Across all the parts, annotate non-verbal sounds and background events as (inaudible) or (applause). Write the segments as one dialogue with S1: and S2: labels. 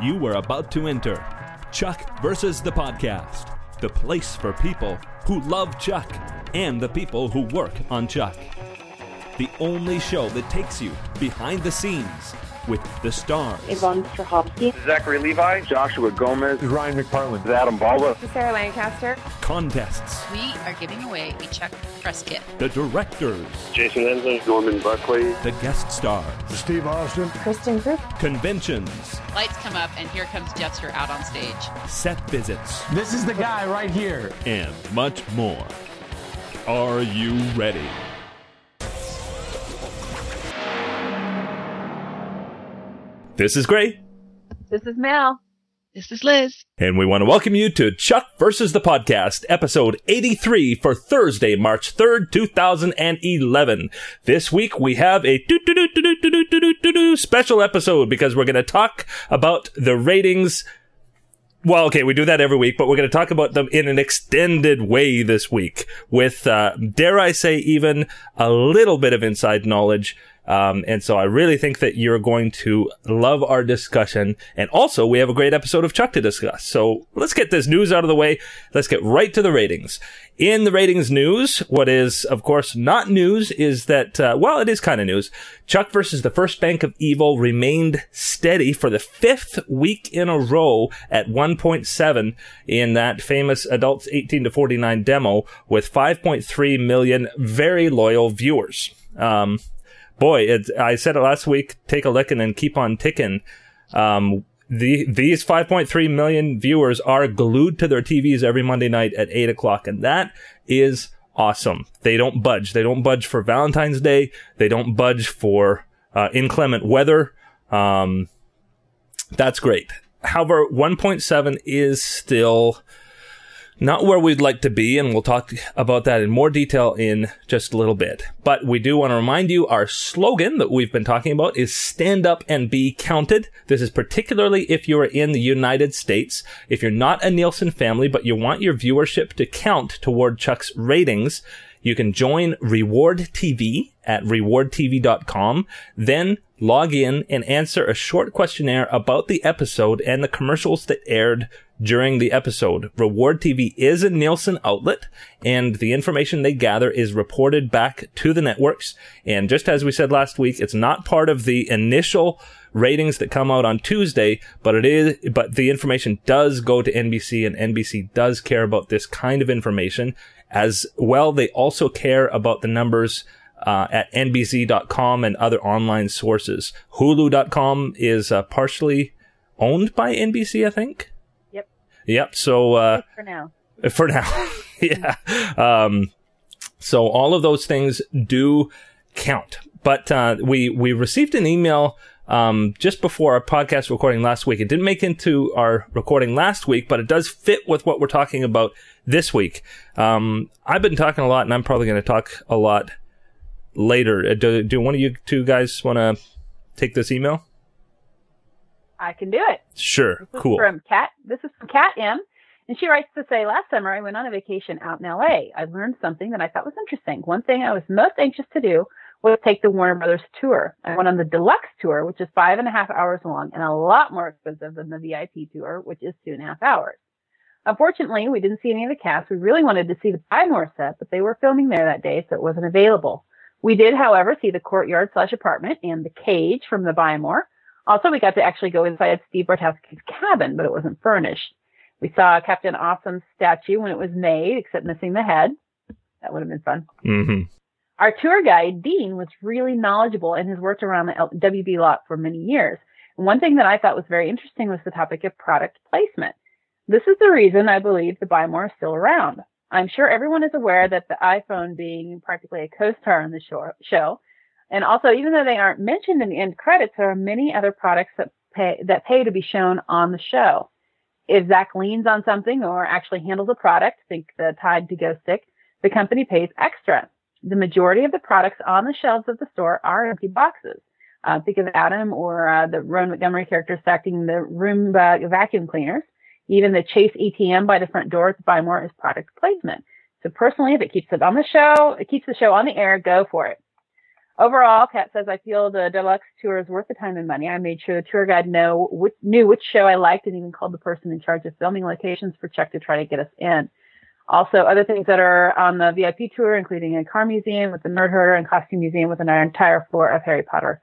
S1: You were about to enter Chuck versus the podcast, the place for people who love Chuck and the people who work on Chuck. The only show that takes you behind the scenes with the stars,
S2: Yvonne Strahovski,
S3: Zachary Levi, Joshua Gomez,
S4: Ryan McPartlin.
S3: Adam Baldwin,
S2: Sarah Lancaster,
S1: contests,
S5: We are giving away a Chuck press kit.
S1: the directors,
S3: Jason Ensler, Norman Buckley,
S1: the guest stars,
S4: Steve Austin.
S2: Kristin Kreuk,
S1: conventions,
S5: Lights come up, and here comes Jeffster out on stage.
S1: set visits,
S4: This is the guy right here.
S1: and much more. Are you ready? This is Gray,
S2: this is Mel.
S5: This is Liz.
S1: and we want to welcome you to Chuck versus the Podcast, episode 83 for Thursday, March 3rd, 2011. This week we have a special episode because we're going to talk about the ratings well, okay, we do that every week, but we're going to talk about them in an extended way this week with, uh, dare I say, even a little bit of inside knowledge. Um, and so I really think that you're going to love our discussion. And also, we have a great episode of Chuck to discuss. So let's get this news out of the way. Let's get right to the ratings. In the ratings news, what is, of course, not news is that, uh, well, it is kind of news. Chuck versus the First Bank of Evil remained steady for the fifth week in a row at 1.7 in that famous adults 18 to 49 demo with 5.3 million very loyal viewers. Um, boy, it, I said it last week. Take a look and then keep on ticking. Um, the, these 5.3 million viewers are glued to their TVs every Monday night at 8 o'clock, and that is awesome. They don't budge. They don't budge for Valentine's Day. They don't budge for uh, inclement weather. Um, that's great. However, 1.7 is still not where we'd like to be, and we'll talk about that in more detail in just a little bit. But we do want to remind you our slogan that we've been talking about is stand up and be counted. This is particularly if you're in the United States. If you're not a Nielsen family, but you want your viewership to count toward Chuck's ratings, you can join Reward TV at rewardtv.com, then log in and answer a short questionnaire about the episode and the commercials that aired during the episode. Reward TV is a Nielsen outlet and the information they gather is reported back to the networks. And just as we said last week, it's not part of the initial ratings that come out on Tuesday, but it is, but the information does go to NBC and NBC does care about this kind of information. As well, they also care about the numbers uh, at NBC.com and other online sources. Hulu.com is uh, partially owned by NBC, I think.
S2: Yep.
S1: So uh,
S2: For now. (laughs)
S1: for now, (laughs) yeah. Um, so all of those things do count. But uh, we we received an email um, just before our podcast recording last week. It didn't make into our recording last week, but it does fit with what we're talking about this week. Um, I've been talking a lot, and I'm probably going to talk a lot later. Uh, Do, do one of you two guys want to take this email?
S2: I can do it.
S1: Sure.
S2: This is
S1: Cool.
S2: from Kat. This is from Kat M. And she writes to say, last summer I went on a vacation out in LA. I learned something that I thought was interesting. One thing I was most anxious to do was take the Warner Brothers tour. I went on the deluxe tour, which is five and a half hours long and a lot more expensive than the VIP tour, which is two and a half hours. Unfortunately, we didn't see any of the cast. We really wanted to see the Buy More set, but they were filming there that day, so it wasn't available. We did, however, see the courtyard slash apartment and the cage from the Buy More. Also, we got to actually go inside Steve Bartowski's cabin, but it wasn't furnished. We saw Captain Awesome's statue when it was made, except missing the head. That would have been fun.
S1: Mm-hmm.
S2: Our tour guide, Dean, was really knowledgeable and has worked around the WB lot for many years. And one thing that I thought was very interesting was the topic of product placement. This is the reason I believe the Buy More is still around. I'm sure everyone is aware that the iPhone being practically a co-star on the show, show. And also, even though they aren't mentioned in the end credits, there are many other products that pay, that pay to be shown on the show. If Zach leans on something or actually handles a product, think the Tide to Go stick, the company pays extra. The majority of the products on the shelves of the store are empty boxes. Uh, think of Adam or uh, the Rowan Montgomery character stacking the Roomba vacuum cleaners. Even the Chase ATM by the front door at Buy More is product placement. So personally, if it keeps it on the show, it keeps the show on the air, go for it. Overall, Kat says, I feel the deluxe tour is worth the time and money. I made sure the tour guide know which, knew which show I liked and even called the person in charge of filming locations for Chuck to try to get us in. Also, other things that are on the VIP tour, including a car museum with the Nerd Herder and costume museum with an entire floor of Harry Potter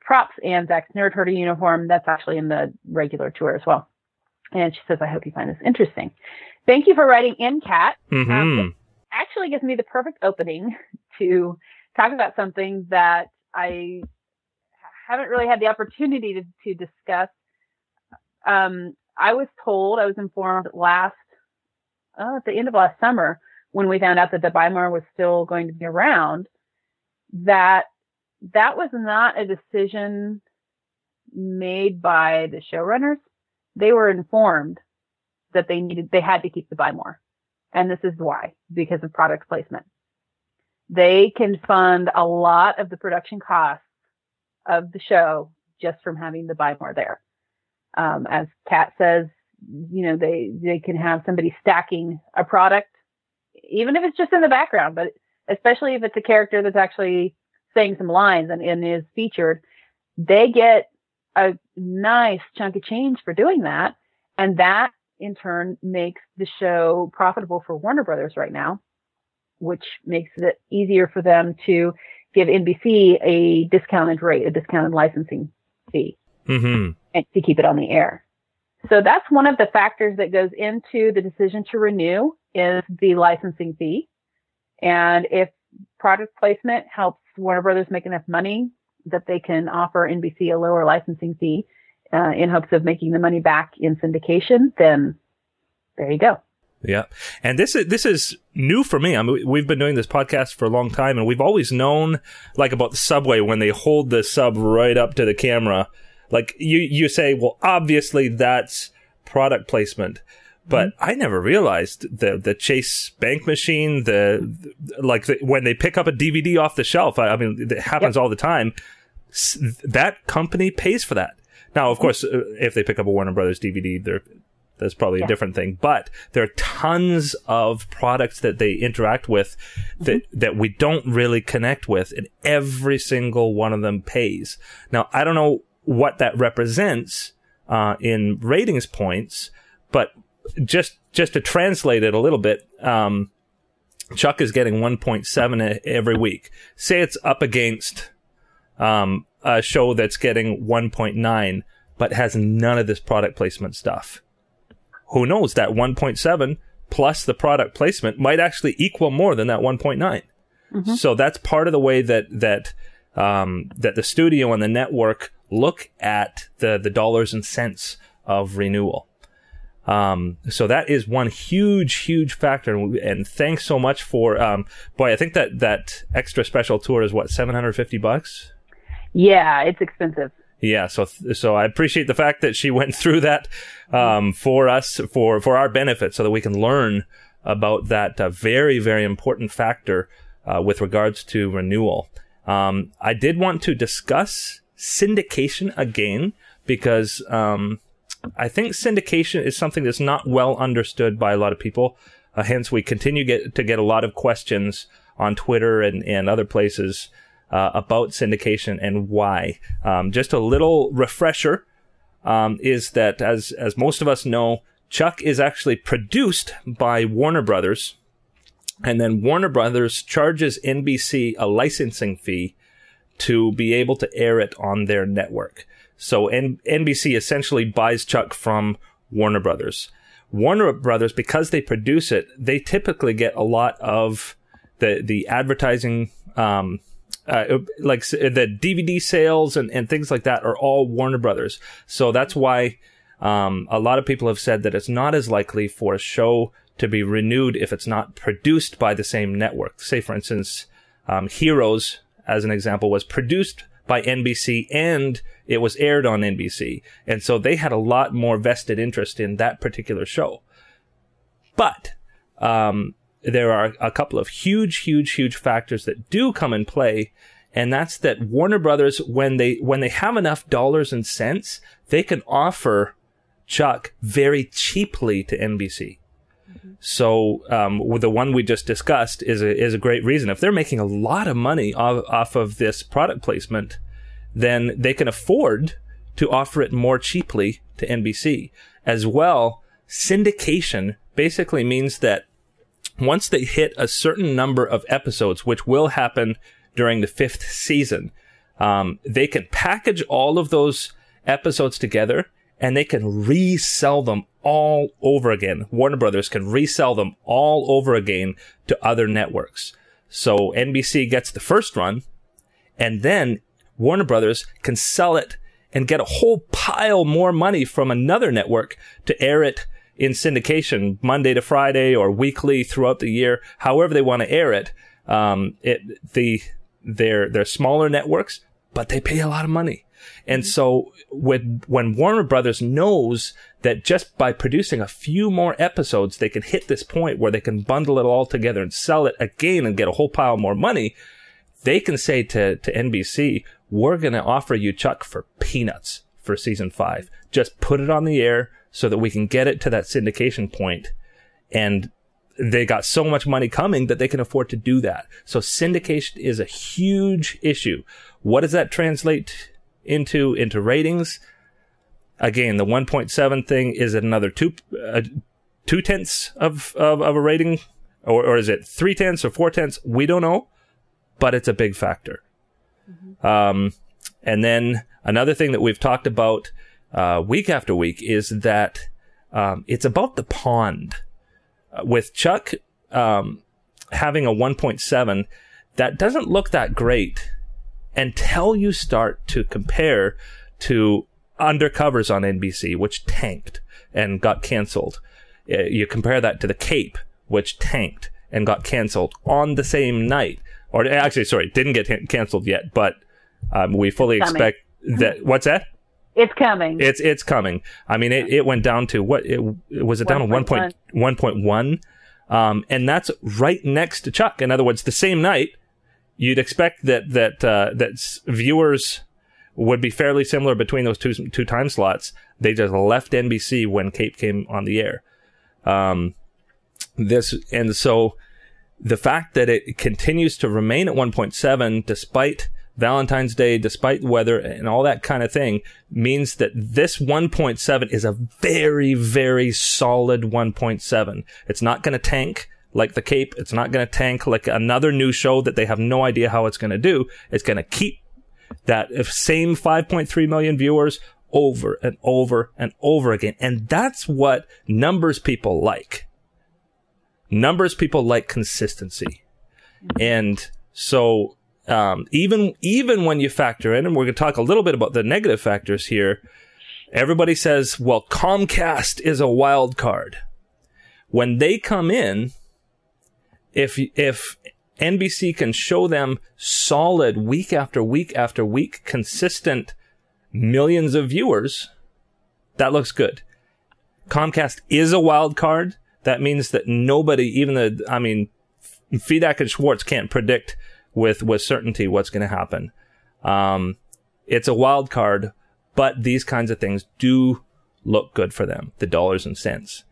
S2: props and Zach's Nerd Herder uniform. That's actually in the regular tour as well. And she says, I hope you find this interesting. Thank you for writing in, Kat.
S1: Mm-hmm.
S2: Um, actually gives me the perfect opening to talk about something that I haven't really had the opportunity to, to discuss. Um, I was told, I was informed last, uh, at the end of last summer, when we found out that the Buy More was still going to be around, that that was not a decision made by the showrunners. They were informed that they needed, they had to keep the More. And this is why, because of product placement. They can fund a lot of the production costs of the show just from having the Buy More there. Um, as Kat says, you know, they, they can have somebody stacking a product, even if it's just in the background, but especially if it's a character that's actually saying some lines and, and is featured, they get a nice chunk of change for doing that. And that in turn makes the show profitable for Warner Brothers right now, which makes it easier for them to give NBC a discounted rate, a discounted licensing fee
S1: Mm-hmm.
S2: and to keep it on the air. So that's one of the factors that goes into the decision to renew is the licensing fee. And if product placement helps Warner Brothers make enough money that they can offer NBC a lower licensing fee uh, in hopes of making the money back in syndication, then there you go.
S1: Yeah, and this is this is new for me. I mean, we've been doing this podcast for a long time, and we've always known, like about the subway when they hold the sub right up to the camera. Like you, you say, well, obviously that's product placement, but I never realized the the Chase Bank machine, the like the, when they pick up a DVD off the shelf. I, I mean, it happens all the time. S- that company pays for that. Now, of course, uh, if they pick up a Warner Brothers DVD, they're that's probably a different thing. But there are tons of products that they interact with that, that we don't really connect with, and every single one of them pays. Now, I don't know what that represents uh, in ratings points, but just just to translate it a little bit, um, Chuck is getting 1.7 e- every week. Say it's up against um, a show that's getting 1.9, but has none of this product placement stuff. Who knows? That 1.7 plus the product placement might actually equal more than that 1.9. So that's part of the way that that um, that the studio and the network look at the the dollars and cents of renewal. Um, so that is one huge, huge factor. And, and thanks so much for, um, boy, I think that, that extra special tour is what, 750 bucks?
S2: Yeah, it's expensive.
S1: Yeah. So, so I appreciate the fact that she (laughs) went through that, um, for us, for, for our benefit so that we can learn about that uh, very, very important factor, uh, with regards to renewal. Um, I did want to discuss syndication again because, um, I think syndication is something that's not well understood by a lot of people. Uh, hence, we continue get, to get a lot of questions on Twitter and, and other places uh, about syndication and why. Um, just a little refresher um, is that, as as most of us know, Chuck is actually produced by Warner Brothers, and then Warner Brothers charges NBC a licensing fee to be able to air it on their network. So N- NBC essentially buys Chuck from Warner Brothers. Warner Brothers, because they produce it, they typically get a lot of the the advertising, um, uh, like the DVD sales and, and things like that are all Warner Brothers. So that's why um, a lot of people have said that it's not as likely for a show to be renewed if it's not produced by the same network. Say, for instance, um, Heroes, as an example, was produced by NBC and it was aired on NBC. And so they had a lot more vested interest in that particular show. But um, there are a couple of huge, huge, huge factors that do come in play. And that's that Warner Brothers, when they, when they have enough dollars and cents, they can offer Chuck very cheaply to NBC. So um, the one we just discussed is a, is a great reason. If they're making a lot of money off, off of this product placement, then they can afford to offer it more cheaply to NBC. As well, syndication basically means that once they hit a certain number of episodes, which will happen during the fifth season, um, they can package all of those episodes together and they can resell them all over again. Warner Brothers can resell them all over again to other networks. So NBC gets the first run and then Warner Brothers can sell it and get a whole pile more money from another network to air it in syndication Monday to Friday or weekly throughout the year, however they want to air it. Um, it the they're they're smaller networks, but they pay a lot of money. And so when when Warner Brothers knows that just by producing a few more episodes, they can hit this point where they can bundle it all together and sell it again and get a whole pile more money, they can say to, to NBC, we're going to offer you Chuck for peanuts for season five. Just put it on the air so that we can get it to that syndication point. And they got so much money coming that they can afford to do that. So syndication is a huge issue. What does that translate into, into ratings? Again, the 1.7 thing is it another two, uh, two tenths of, of, of a rating? Or, or is it three tenths or four tenths? We don't know, but it's a big factor. Um, and then another thing that we've talked about uh, week after week is that um, it's about the pond. Uh, with Chuck um, having a 1.7, that doesn't look that great until you start to compare to Undercovers on NBC, which tanked and got canceled. Uh, you compare that to The Cape, which tanked and got canceled on the same night. Or actually, sorry, didn't get canceled yet, but um, we fully
S2: Coming.
S1: expect that. What's that?
S2: It's coming.
S1: It's it's coming. I mean, it, it went down to what? It, was it down to one point one point one, um, and that's right next to Chuck. In other words, the same night, you'd expect that that uh, that viewers would be fairly similar between those two two time slots. They just left NBC when Cape came on the air. Um, this and so the fact that it continues to remain at 1.7 despite Valentine's Day, despite the weather and all that kind of thing means that this 1.7 is a very, very solid 1.7. It's not going to tank like the Cape. It's not going to tank like another new show that they have no idea how it's going to do. It's going to keep that same 5.3 million viewers over and over and over again. And that's what numbers people like. Numbers people like consistency. And so, um, even, even when you factor in, and we're going to talk a little bit about the negative factors here, everybody says, well, Comcast is a wild card. When they come in, if, if NBC can show them solid week after week after week, consistent millions of viewers, that looks good. Comcast is a wild card. That means that nobody, even the, I mean, Fedak and Schwartz can't predict with, with certainty what's going to happen. Um, it's a wild card, but these kinds of things do look good for them, the dollars and cents.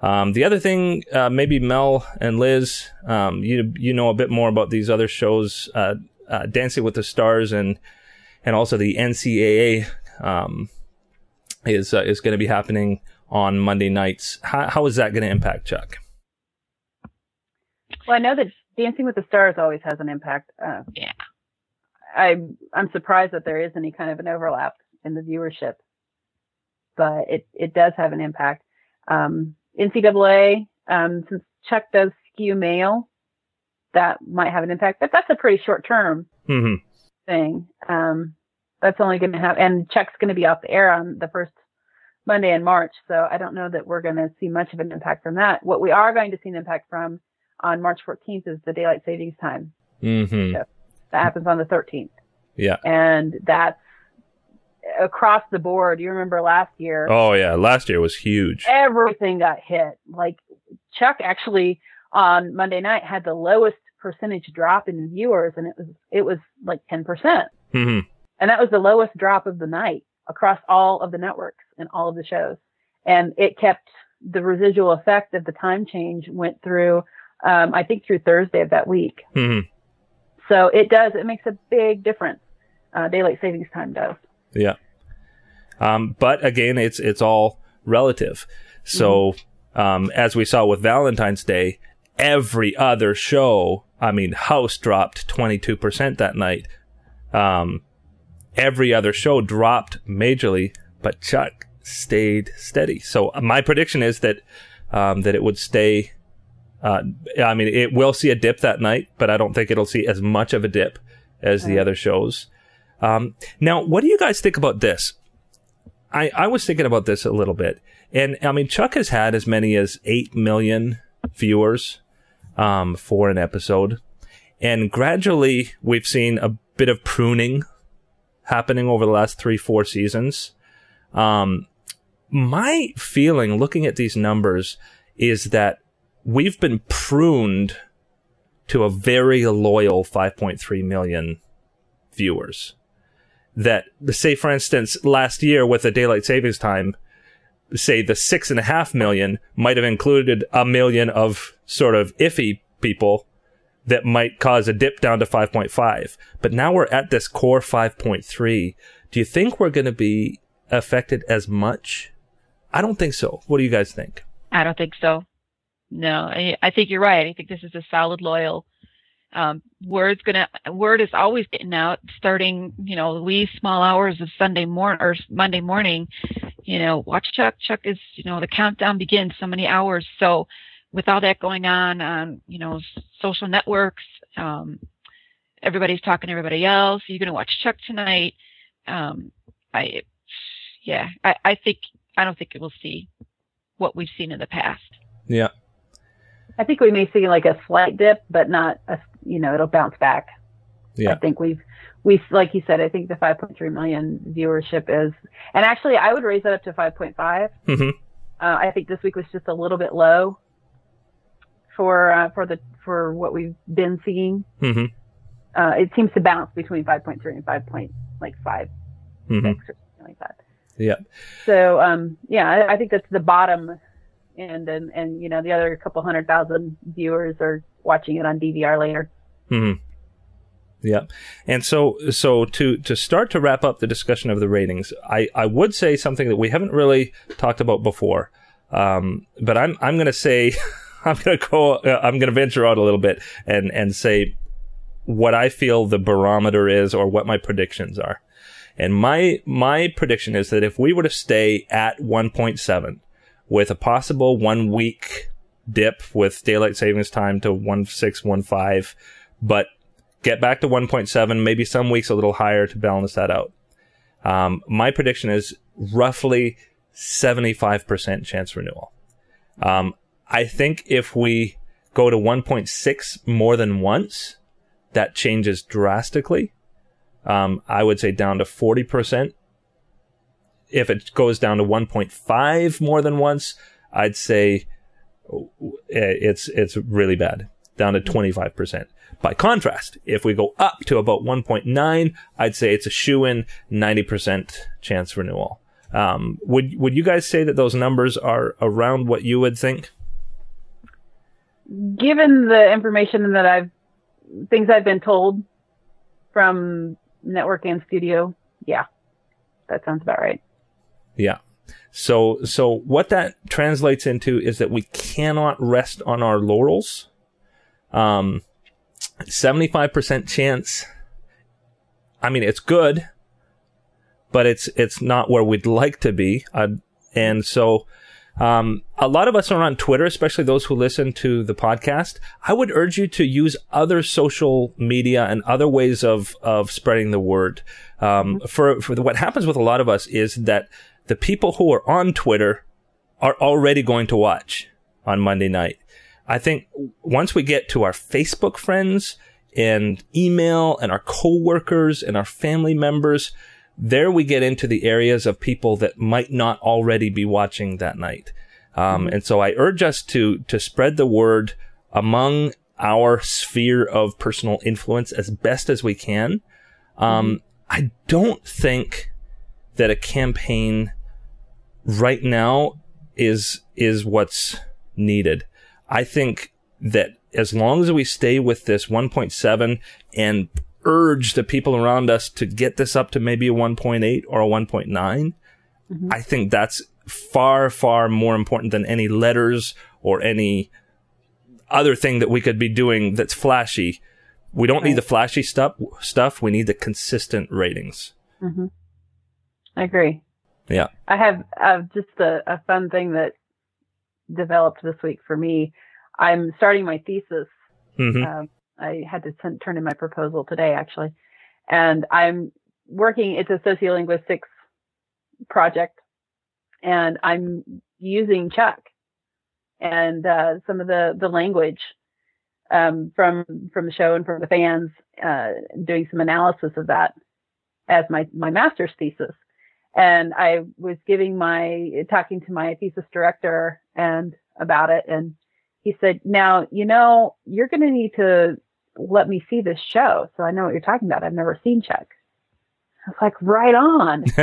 S1: Um, the other thing, uh, maybe Mel and Liz, um, you you know a bit more about these other shows, uh, uh, Dancing with the Stars and and also the NCAA um, is uh, is going to be happening on Monday nights. How, how is that going to impact Chuck?
S2: Well, I know that Dancing with the Stars always has an impact. Uh,
S5: Yeah.
S2: I'm I'm surprised that there is any kind of an overlap in the viewership, but it it does have an impact. Um, NCAA, um, since Chuck does skew male, that might have an impact, but that's a pretty short term
S1: hmm
S2: thing. Um, that's only going to have, and Chuck's going to be off the air on the first Monday in March. So I don't know that we're going to see much of an impact from that. What we are going to see an impact from on March 14th is the daylight savings time.
S1: hmm
S2: That happens on the 13th.
S1: Yeah.
S2: And that's across the board. You remember last year,
S1: Oh yeah, last year was huge.
S2: everything got hit. Like Chuck actually on Monday night had the lowest percentage drop in viewers and it was, it was like 10%.
S1: hmm
S2: And that was the lowest drop of the night across all of the networks and all of the shows. And it kept the residual effect of the time change went through, um, I think through Thursday of that week.
S1: Mhm.
S2: So it does. It makes a big difference. Uh, daylight savings time does.
S1: Yeah. Um, but again, it's it's all relative. So um, as we saw with Valentine's Day, every other show, I mean, House dropped twenty two percent that night. Um, every other show dropped majorly, but Chuck stayed steady. So my prediction is that um, that it would stay. Uh, I mean, it will see a dip that night, but I don't think it'll see as much of a dip as the other shows. Um, now, what do you guys think about this? I, I was thinking about this a little bit. And I mean, Chuck has had as many as 8 million viewers um, for an episode. And gradually, we've seen a bit of pruning happening over the last three, four seasons. Um, my feeling looking at these numbers is that we've been pruned to a very loyal 5.3 million viewers. That say for instance last year with the daylight savings time say the six and a half million might have included a million of sort of iffy people that might cause a dip down to 5.5 but now we're at this core 5.3 do you think we're going to be affected as much? I don't think so. What do you guys think?
S5: I don't think so. No, I, I think you're right. I think this is a solid, loyal. Um, word's gonna word is always getting out, starting you know wee small hours of Sunday morning or Monday morning. You know, watch Chuck. Chuck is you know the countdown begins so many hours. So with all that going on on you know social networks, um, everybody's talking to everybody else. You're gonna watch Chuck tonight. Um, I yeah, I, I think I don't think it will see what we've seen in the past.
S1: yeah
S2: I think we may see like a slight dip, but not a, you know, it'll bounce back.
S1: Yeah.
S2: I think we've, we, like you said, I think the 5.3 million viewership is, and actually I would raise that up to 5.5.
S1: hmm
S2: Uh, I think this week was just a little bit low for, uh, for the, for what we've been seeing.
S1: hmm
S2: Uh, it seems to bounce between 5.3 and 5. Point, like 5,
S1: hmm
S2: six or something like that.
S1: yeah
S2: So, um, yeah, I, I think that's the bottom end and, and, you know, the other couple hundred thousand viewers are watching it on DVR later.
S1: hmm Yeah, and so so to to start to wrap up the discussion of the ratings, I I would say something that we haven't really talked about before, um, but I'm I'm going to say (laughs) I'm going to go uh, I'm going to venture out a little bit and and say what I feel the barometer is or what my predictions are, and my my prediction is that if we were to stay at 1.7 with a possible one week dip with daylight savings time to 1615, but get back to 1.7, maybe some weeks a little higher to balance that out. Um, my prediction is roughly 75% chance renewal. Um, I think if we go to 1.6 more than once, that changes drastically. Um, I would say down to 40%. If it goes down to 1.5 more than once, I'd say uh, it's it's really bad, down to 25%. By contrast, if we go up to about 1.9, I'd say it's a shoe in 90% chance renewal. Um, would would you guys say that those numbers are around what you would think?
S2: given the information that I've things I've been told from network and studio, yeah, that sounds about right.
S1: Yeah. So so what that translates into is that we cannot rest on our laurels. Um, 75% chance. I mean, it's good, but it's it's not where we'd like to be. Uh, and so um, a lot of us are on Twitter, especially those who listen to the podcast. I would urge you to use other social media and other ways of of spreading the word. Um, for for the, what happens with a lot of us is that the people who are on Twitter are already going to watch on Monday night. I think once we get to our Facebook friends and email and our coworkers and our family members, there we get into the areas of people that might not already be watching that night. Um, And so I urge us to to spread the word among our sphere of personal influence as best as we can. Um, I don't think that a campaign right now is is what's needed. I think that as long as we stay with this 1.7 and urge the people around us to get this up to maybe a 1.8 or a one I think that's far, far more important than any letters or any other thing that we could be doing that's flashy. We don't need the flashy stuff. Stuff. We need the consistent ratings.
S2: hmm I agree.
S1: Yeah.
S2: I have uh, just a, a fun thing that developed this week for me. I'm starting my thesis.
S1: hmm
S2: Um, I had to send, turn in my proposal today, actually, and I'm working. It's a sociolinguistics project, and I'm using Chuck and uh, some of the the language um, from from the show and from the fans, uh, doing some analysis of that as my my master's thesis. And I was giving my talking to my thesis director and about it, and he said, "Now you know you're going to need to let me see this show, so I know what you're talking about. I've never seen Chuck." I was like, "Right on." (laughs)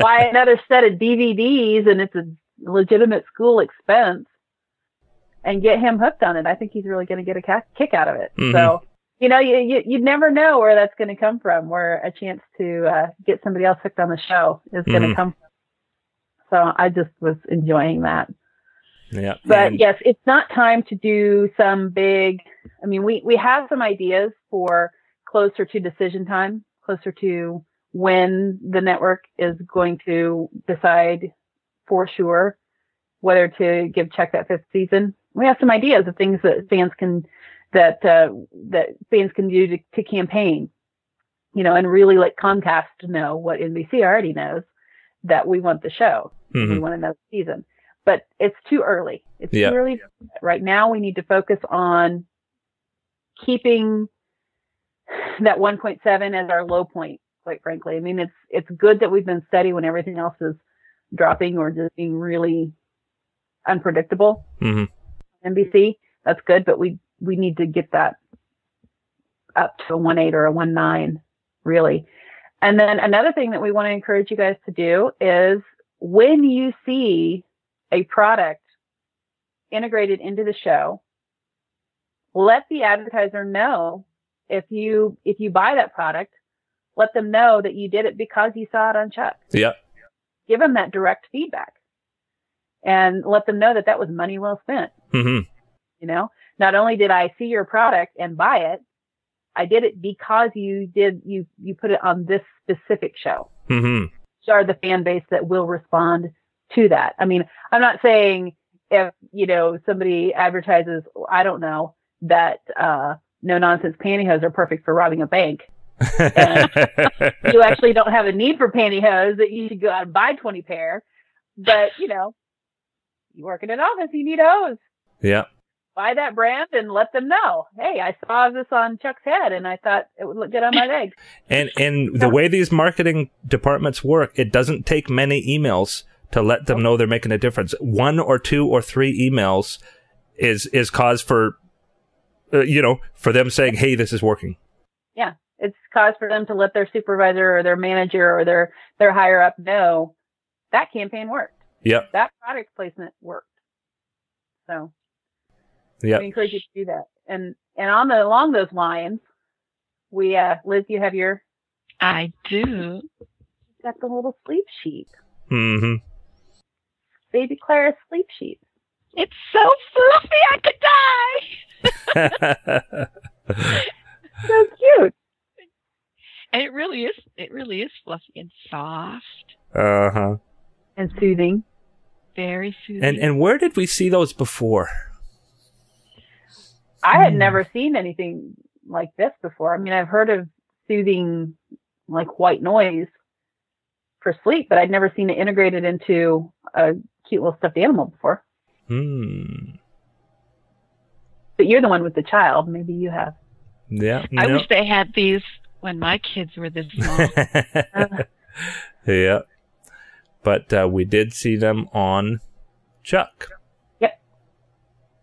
S2: buy another set of DVDs and it's a legitimate school expense and get him hooked on it. I think he's really going to get a ca- kick out of it.
S1: Mhm.
S2: So, you know, you, you, you never know where that's going to come from, where a chance to uh, get somebody else hooked on the show is going to
S1: Mhm.
S2: come from. So I just was enjoying that.
S1: yeah.
S2: But yes, it's not time to do some big. I mean, we we have some ideas for closer to decision time, closer to when the network is going to decide for sure whether to give Chuck that fifth season. We have some ideas of things that fans can that uh, that fans can do to, to campaign, you know, and really let Comcast know what NBC already knows that we want the show we
S1: Mhm.
S2: want another season. But it's too early. It's
S1: Yeah.
S2: too early. Right now, we need to focus on keeping that 1.7 as our low point. Quite frankly, I mean, it's it's good that we've been steady when everything else is dropping or just being really unpredictable.
S1: Mhm.
S2: NBC, that's good, but we we need to get that up to a 1.8 or a 1.9, really. And then another thing that we want to encourage you guys to do is when you see a product integrated into the show, let the advertiser know if you if you buy that product, let them know that you did it because you saw it on Chuck.
S1: Yeah.
S2: Give them that direct feedback, and let them know that that was money well spent.
S1: hmm
S2: You know, not only did I see your product and buy it, I did it because you did you you put it on this specific show
S1: Mm-hmm.
S2: are the fan base that will respond to that. I mean, I'm not saying if, you know, somebody advertises, I don't know, that, uh, no nonsense pantyhose are perfect for robbing a bank. (laughs) You actually don't have a need for pantyhose that you should go out and buy 20 pair. But, you know, you work in an office, you need a hose.
S1: yeah.
S2: Buy that brand and let them know. Hey, I saw this on Chuck's head and I thought it would look good on my (laughs) legs.
S1: And and the way these marketing departments work, it doesn't take many emails to let them know they're making a difference. One or two or three emails is is cause for uh, you know for them saying, "Hey, this is working."
S2: yeah, it's cause for them to let their supervisor or their manager or their their higher up know that campaign worked.
S1: Yep.
S2: That product placement worked. So
S1: Yep.
S2: we encourage you to do that. And and on the along those lines, we uh Liz, you have your
S5: I do.
S2: got the little sleep sheep.
S1: Mm-hmm.
S2: Baby Clara's sleep sheep.
S5: It's so fluffy I could die. (laughs)
S2: So cute.
S5: And it really is it really is fluffy and soft.
S1: uh huh.
S2: And soothing.
S5: Very soothing.
S1: And and where did we see those before?
S2: I had
S1: Hmm.
S2: never seen anything like this before. I mean, I've heard of soothing like white noise for sleep, but I'd never seen it integrated into a cute little stuffed animal before.
S1: Hmm.
S2: But you're the one with the child. Maybe you have.
S1: Yeah.
S5: I
S1: no.
S5: wish they had these when my kids were this small. (laughs)
S1: yeah. But uh, we did see them on Chuck. Yep.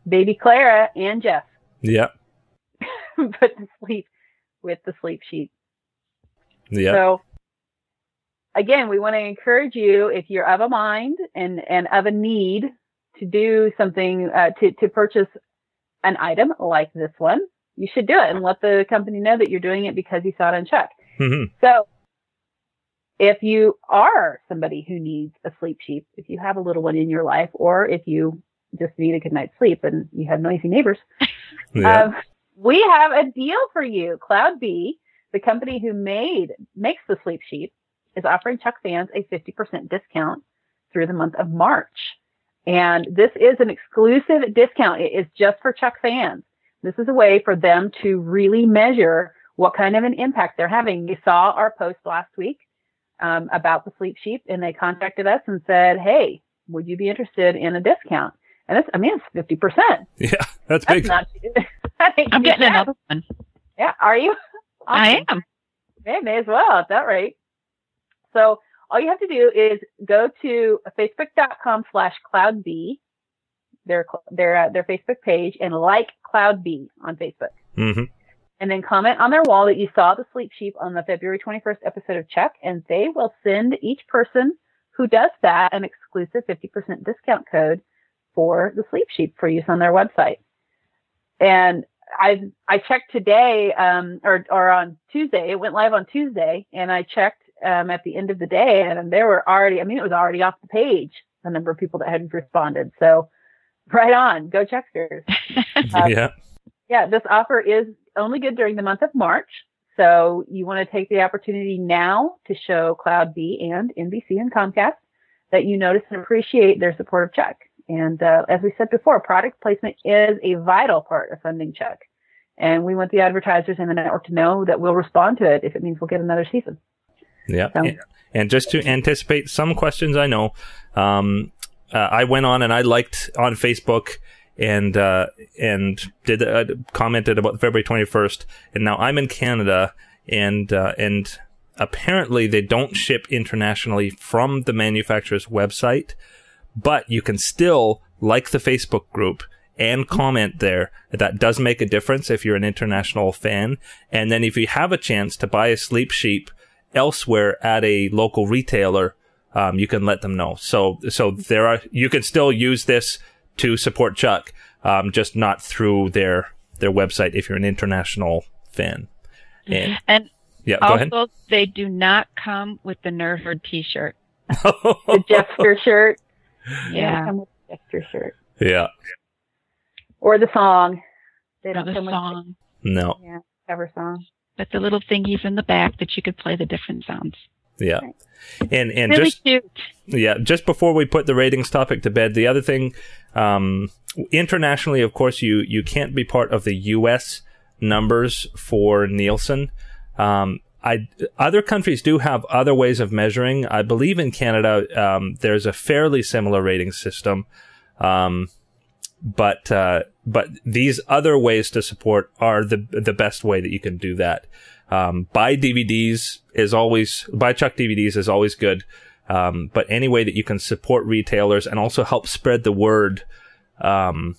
S2: Baby Clara and Jeff
S1: Yep. (laughs)
S2: but to sleep with the sleep sheep.
S1: Yeah.
S2: So again, we want to encourage you if you're of a mind and, and of a need to do something, uh, to, to purchase an item like this one, you should do it and let the company know that you're doing it because you saw it on Chuck.
S1: hmm
S2: So if you are somebody who needs a sleep sheep, if you have a little one in your life, or if you just need a good night's sleep and you have noisy neighbors,
S1: Yeah.
S2: um, we have a deal for you. Cloud B, the company who made makes the sleep sheep, is offering Chuck fans a 50% discount through the month of March. And this is an exclusive discount. It is just for Chuck fans. This is a way for them to really measure what kind of an impact they're having. You saw our post last week um, about the sleep sheep, and they contacted us and said, "Hey, would you be interested in a discount?" And it's, I mean, it's fifty percent.
S1: yeah. That's
S2: That's
S1: big.
S2: not. (laughs) that ain't
S5: I'm getting
S2: bad.
S5: another one.
S2: Yeah, are you?
S5: I am.
S2: May, may as well at that rate. So all you have to do is go to facebook.com slash cloudb, their, their, uh, their Facebook page and like cloudb on Facebook.
S1: Mm-hmm.
S2: And then comment on their wall that you saw the sleep sheep on the February 21st episode of Chuck and they will send each person who does that an exclusive 50% discount code for the sleep sheep for use on their website. And I I checked today, um, or or on Tuesday. It went live on Tuesday, and I checked um, at the end of the day, and there were already. I mean, it was already off the page. The number of people that had responded. So, right on. Go Chucksters. (laughs) Uh,
S1: yeah.
S2: Yeah, this offer is only good during the month of March. So you want to take the opportunity now to show Cloud B and NBC and Comcast that you notice and appreciate their support of Chuck. And uh, as we said before, product placement is a vital part of funding Chuck. And we want the advertisers and the network to know that we'll respond to it if it means we'll get another season.
S1: Yeah.
S2: So-
S1: And, and just to anticipate some questions I know, um, uh, I went on and I liked on Facebook and uh, and did uh, commented about February 21st. And now I'm in Canada and uh, and apparently they don't ship internationally from the manufacturer's website, but you can still like the Facebook group and comment there. That does make a difference if you're an international fan. And then if you have a chance to buy a sleep sheep elsewhere at a local retailer, um, you can let them know. So, so there are, you can still use this to support Chuck, um, just not through their, their website if you're an international fan. And
S5: And
S1: yeah, go ahead.
S5: also, they do not come with the Nerd Herd T-shirt. (laughs)
S2: The Jeffster shirt.
S5: Yeah.
S2: Come with the Jeffster shirt.
S1: yeah.
S2: Or the song. They don't
S5: the
S2: come with
S5: song,
S1: No.
S2: the yeah, cover song.
S5: but the little thingies in the back that you could play the different sounds.
S1: Yeah. And, and
S5: really
S1: just,
S5: cute.
S1: Yeah, just before we put the ratings topic to bed, the other thing, um, internationally, of course, you you can't be part of the U.S. numbers for Nielsen. Um, I other countries do have other ways of measuring. I believe in Canada, um, there's a fairly similar rating system, um, but uh, but these other ways to support are the the best way that you can do that. Um, buy DVDs is always buy Chuck DVDs is always good. Um, but any way that you can support retailers and also help spread the word, um,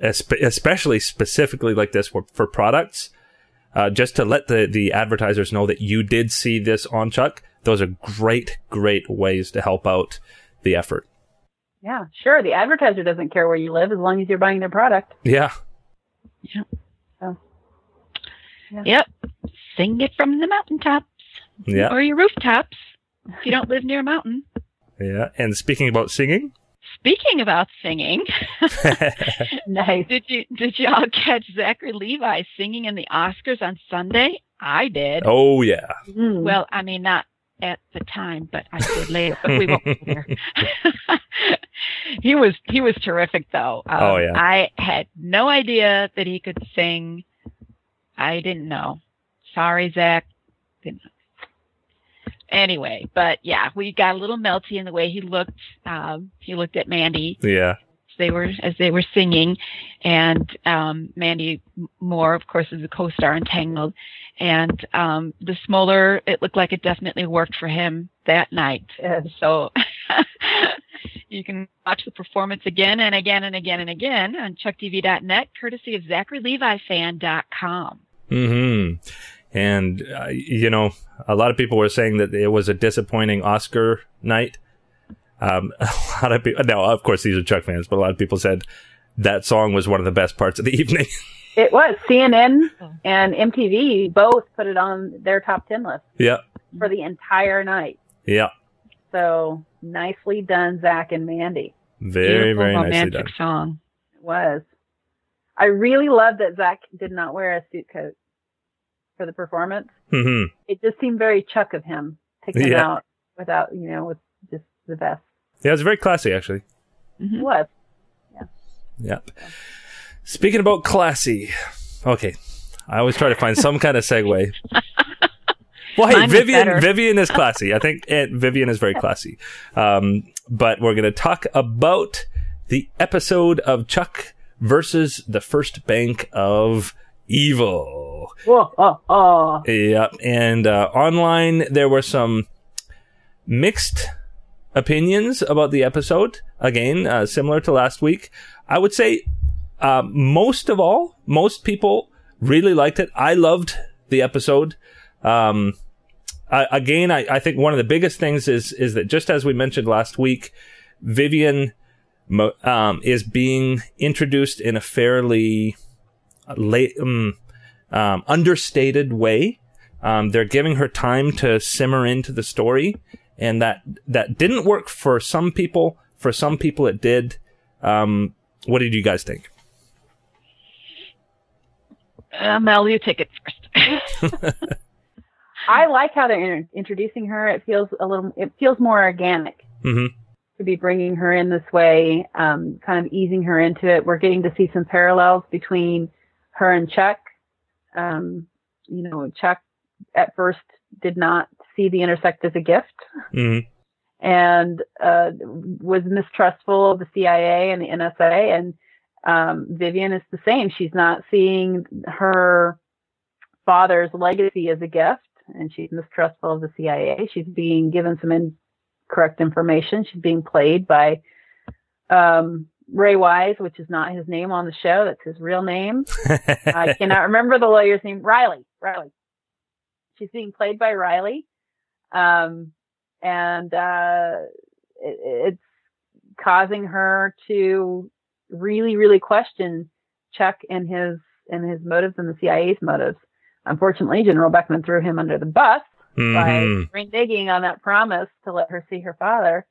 S1: especially specifically like this for, for products, uh, just to let the, the advertisers know that you did see this on Chuck. Those are great, great ways to help out the effort.
S2: Yeah, sure. The advertiser doesn't care where you live as long as you're buying their product.
S1: Yeah. Yeah. So.
S5: Yep. Sing it from the mountaintops
S1: Yeah.
S5: or your rooftops if you don't live near a mountain.
S1: Yeah. And speaking about singing,
S5: Speaking about singing,
S2: Nice. (laughs) (laughs)
S5: did you did y'all catch Zachary Levi singing in the Oscars on Sunday? I did.
S1: oh yeah.
S2: Mm.
S5: Well, I mean not at the time, but I did later. But we won't go there. (laughs) he was he was terrific though. Um,
S1: Oh, yeah.
S5: I had no idea that he could sing. I didn't know. Sorry, Zach. Didn't know. Anyway, but yeah, we got a little melty in the way he looked. Um, he looked at Mandy
S1: Yeah.
S5: as they were as they were singing, and um, Mandy Moore, of course, is a co-star in Tangled, and um, the smaller it looked like it definitely worked for him that night.
S2: Yes.
S5: So (laughs) you can watch the performance again and again and again and again on ChuckTV.net, courtesy of ZacharyLeviFan.com.
S1: hmm And, uh, you know, a lot of people were saying that it was a disappointing Oscar night. Um, (laughs) a lot of people, no, of course, these are Chuck fans, but a lot of people said that song was one of the best parts of the (laughs) evening.
S2: It was CNN and MTV both put it on their top ten list
S1: yeah.
S2: for the entire night.
S1: Yeah.
S2: So nicely done, Zach and Mandy.
S1: Very,
S5: Beautiful
S1: very nicely
S5: romantic
S1: done.
S5: song.
S2: It was. I really love that Zach did not wear a suit coat for the performance.
S1: hmm
S2: It just seemed very Chuck of him to come
S1: Yeah.
S2: out without, you know, with just the vest.
S1: Yeah, it was very classy, actually.
S2: It
S5: Mhm.
S2: was.
S1: Yep. Speaking about classy, okay. I always try to find some kind of segue. (laughs) Well, hey,
S5: Mine
S1: Vivian. Vivian is classy. I think Aunt Vivian is very classy. Um, but we're going to talk about the episode of Chuck versus the First Bank of Evil. (laughs) Yep. And uh, online, there were some mixed opinions about the episode. Again, uh, similar to last week. I would say uh, most of all, most people really liked it. I loved the episode. Um, I, again, I, I think one of the biggest things is is that just as we mentioned last week, Vivian um, is being introduced in a fairly late, um, um, understated way. Um, they're giving her time to simmer into the story, and that that didn't work for some people. For some people, it did. Um, what did you guys think?
S5: Uh, Mel, you take it first. (laughs)
S2: I like how they're in- introducing her. It feels a little, it feels more organic
S1: hmm
S2: to be bringing her in this way, um, kind of easing her into it. We're getting to see some parallels between her and Chuck. Um, you know, Chuck at first did not see the intersect as a gift
S1: hmm
S2: and uh, was mistrustful of the CIA and the NSA. And um, Vivian is the same. She's not seeing her father's legacy as a gift, and she's mistrustful of the CIA. She's being given some incorrect information. She's being played by um, Ray Wise, which is not his name on the show. That's his real name. (laughs) I cannot remember the lawyer's name. Riley. Riley. She's being played by Riley. Um, and, uh, it, it's causing her to really, really question Chuck and his, and his motives and the CIA's motives. Unfortunately, General Beckman threw him under the bus
S1: Mhm.
S2: by reneging on that promise to let her see her father.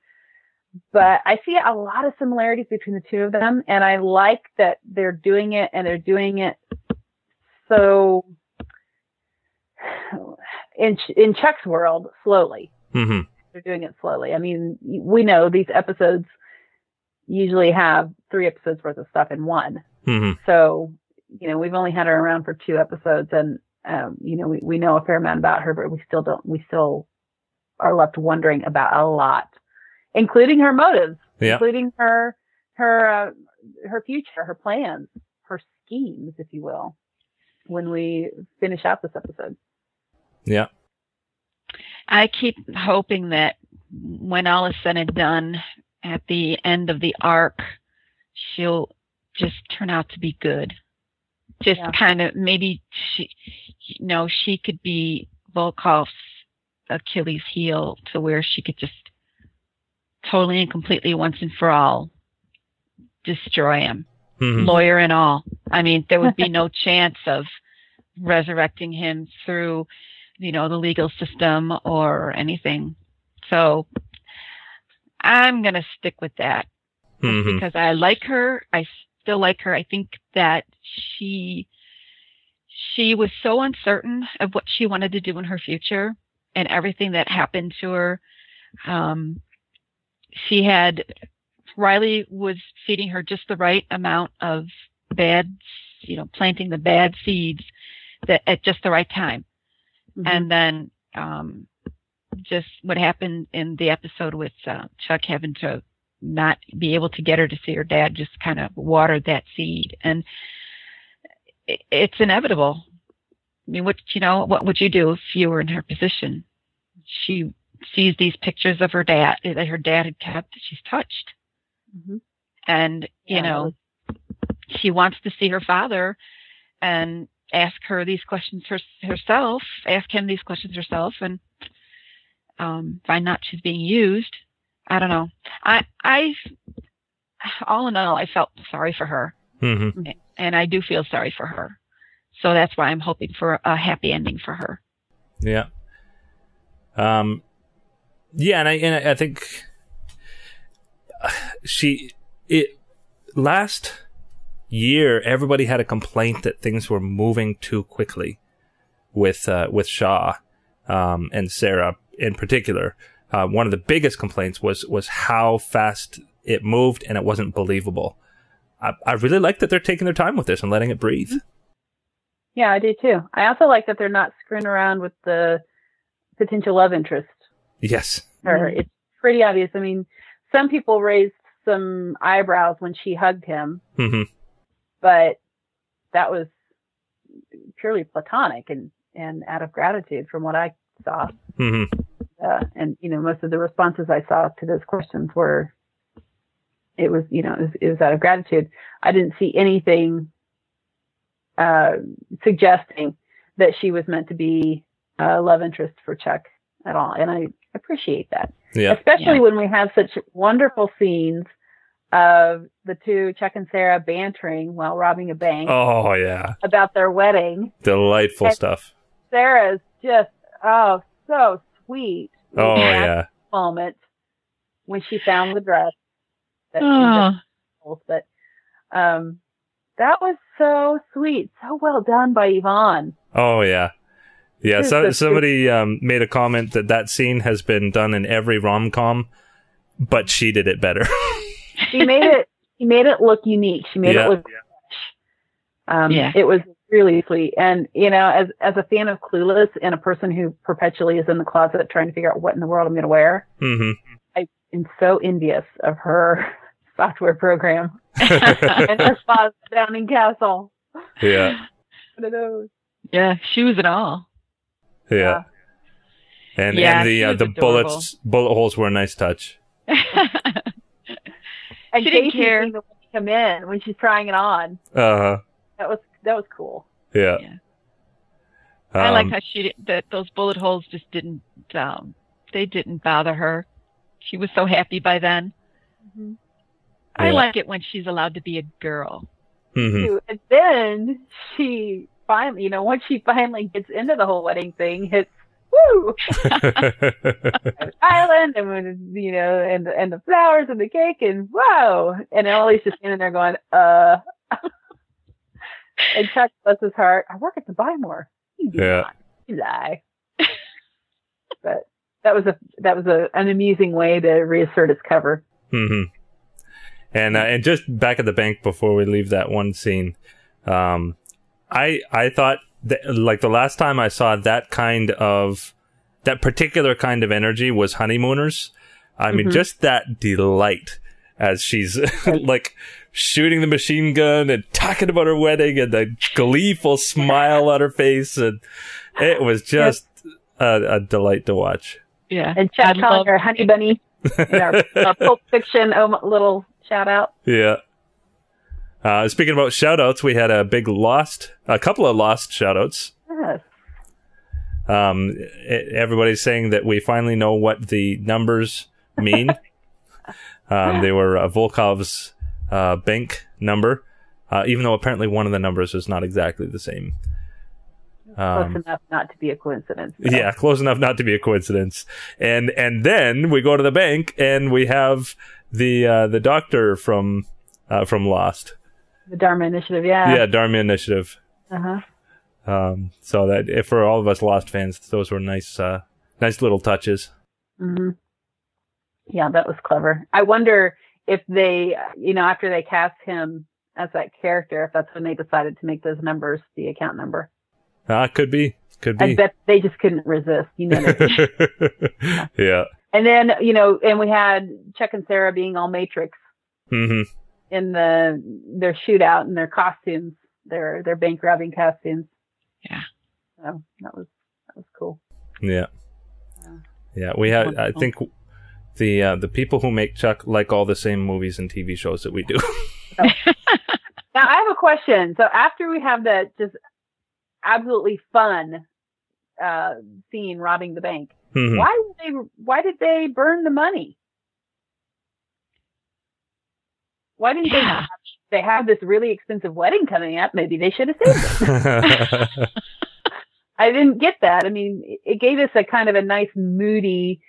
S2: But I see a lot of similarities between the two of them, and I like that they're doing it and they're doing it so in in Chuck's world slowly.
S1: Mhm.
S2: They're doing it slowly. I mean, we know these episodes usually have three episodes worth of stuff in one.
S1: Mhm.
S2: So, you know, we've only had her around for two episodes and, um, you know, we, we know a fair amount about her, but we still don't, we still are left wondering about a lot, including her motives,
S1: Yeah.
S2: including her, her, uh, her future, her plans, her schemes, if you will, when we finish out this episode.
S1: Yeah.
S5: I keep hoping that when all is said and done at the end of the arc, she'll just turn out to be good. Just
S2: Yeah.
S5: kind of maybe she, you know, she could be Volkoff's Achilles heel to where she could just totally and completely once and for all destroy him,
S1: Mhm.
S5: lawyer and all. I mean, there would be (laughs) no chance of resurrecting him through, you know, the legal system or anything. So I'm going to stick with that
S1: Mhm.
S5: because I like her. I still like her. I think that she she was so uncertain of what she wanted to do in her future and everything that happened to her. Um, she had Riley was feeding her just the right amount of bad, you know, planting the bad seeds that at just the right time.
S2: Mhm.
S5: And then um, just what happened in the episode with uh, Chuck having to not be able to get her to see her dad just kind of watered that seed. And it, it's inevitable. I mean, what, you know, what would you do if you were in her position? She sees these pictures of her dad that her dad had kept. She's touched.
S2: Mhm.
S5: And, you
S2: Yeah,
S5: know, she wants to see her father and ask her these questions her, herself, ask him these questions herself, and um, find out she's being used. I don't know. I, I, all in all, I felt sorry for her,
S1: hmm
S5: and I do feel sorry for her. So that's why I'm hoping for a happy ending for her.
S1: Yeah. Um. Yeah, and I and I think she it last year everybody had a complaint that things were moving too quickly with uh, with Shaw um, and Sarah in particular. Uh, one of the biggest complaints was was how fast it moved and it wasn't believable. I, I really like that they're taking their time with this and letting it breathe.
S2: Yeah, I do too. I also like that they're not screwing around with the potential love interest.
S1: Yes.
S2: Her. It's pretty obvious. I mean, some people raised some eyebrows when she hugged him,
S1: hmm
S2: but that was purely platonic and, and out of gratitude from what I saw.
S1: hmm
S2: Uh, and, you know, most of the responses I saw to those questions were, it was, you know, it was, it was out of gratitude. I didn't see anything, uh, suggesting that she was meant to be a love interest for Chuck at all. And I appreciate that
S1: Yeah.
S2: especially
S5: Yeah.
S2: when we have such wonderful scenes of the two Chuck and Sarah bantering while robbing a bank
S1: Oh yeah.
S2: about their wedding.
S1: Delightful
S2: And-
S1: stuff.
S2: Sarah's just oh so sweet.
S1: Oh yeah.
S2: moment when she found the dress that
S5: Oh,
S2: just. But um, that was so sweet, so well done by Yvonne.
S1: Oh yeah, yeah. So, (laughs) somebody um, made a comment that that scene has been done in every rom com, but she did it better. (laughs)
S2: She made it. She made it look unique. She made
S1: Yeah.
S2: it look fresh. Um,
S5: Yeah.
S2: It was really sweet. And you know, as as a fan of Clueless and a person who perpetually is in the closet trying to figure out what in the world I'm going to wear,
S1: hmm
S2: I'm so envious of her (laughs) software program and her spa down in Castle.
S1: Yeah,
S2: One of those.
S5: yeah, she was it all.
S1: Yeah. And
S5: Yeah,
S1: and the uh, the
S5: adorable.
S1: bullets bullet holes were a nice touch. (laughs)
S2: And
S5: She didn't
S2: Casey
S5: care.
S2: the one come in when she's trying it on.
S1: Uh huh.
S2: That was that was cool.
S1: yeah.
S5: Yeah. I like
S1: Um,
S5: how she did, that those bullet holes just didn't um they didn't bother her. She was so happy by then.
S2: Mhm.
S5: I
S1: Yeah.
S5: like it when she's allowed to be a girl.
S1: mhm.
S2: And then she finally, you know, once she finally gets into the whole wedding thing, it's woo (laughs) island and when, you know, and and the flowers and the cake and whoa, and Emily's just standing there going, uh. and Chuck bless his heart. I work at the Buy More. You
S1: Yeah.
S2: not. You lie. but that was a that was a an amusing way to reassert its cover.
S1: hmm And uh, and just back at the bank before we leave that one scene, um, I I thought that like the last time I saw that kind of that particular kind of energy was honeymooners. I mean,
S2: Mhm.
S1: just that delight as she's (laughs) like shooting the machine gun and talking about her wedding and the gleeful smile on her face, and it was just a, a delight to watch.
S5: Yeah.
S2: And Chuck
S5: I
S2: calling
S5: love-
S2: her Honey Bunny in our uh, Pulp Fiction um, little shout out.
S1: Yeah. Uh, speaking about shout outs, we had a big lost, a couple of lost shout outs.
S2: Yes.
S1: Um, everybody's saying that we finally know what the numbers mean. (laughs) um, they were uh, Volkoff's uh, bank number, uh, even though apparently one of the numbers is not exactly the same.
S2: Close
S1: Um,
S2: enough not to be a coincidence. though.
S1: yeah, close enough not to be a coincidence. And and then we go to the bank and we have the uh, the doctor from uh, from Lost.
S2: The Dharma Initiative, yeah.
S1: yeah, Dharma Initiative.
S2: Uh-huh.
S1: Um, so that if for all of us Lost fans, those were nice, uh, nice little touches.
S2: hmm Yeah, that was clever. I wonder if they, you know, after they cast him as that character, if that's when they decided to make those numbers the account number.
S1: Uh, could be, could be.
S2: I bet they just couldn't resist, you know. they- (laughs)
S1: yeah.
S2: and then, you know, and we had Chuck and Sarah being all Matrix
S1: hmm
S2: in the their shootout and their costumes, their their bank robbing costumes.
S5: Yeah.
S2: So that was that was cool.
S1: Yeah. Yeah. We had, I think the, uh, the people who make Chuck like all the same movies and TV shows that we do. (laughs)
S2: Now I have a question. So after we have that just absolutely fun uh, scene robbing the bank.
S1: Mhm.
S2: Why did they? Why did they burn the money? Why didn't
S5: Yeah.
S2: they? They have this really expensive wedding coming up. Maybe they should have saved it. (laughs) I didn't get that. I mean, it- gave us a kind of a nice moody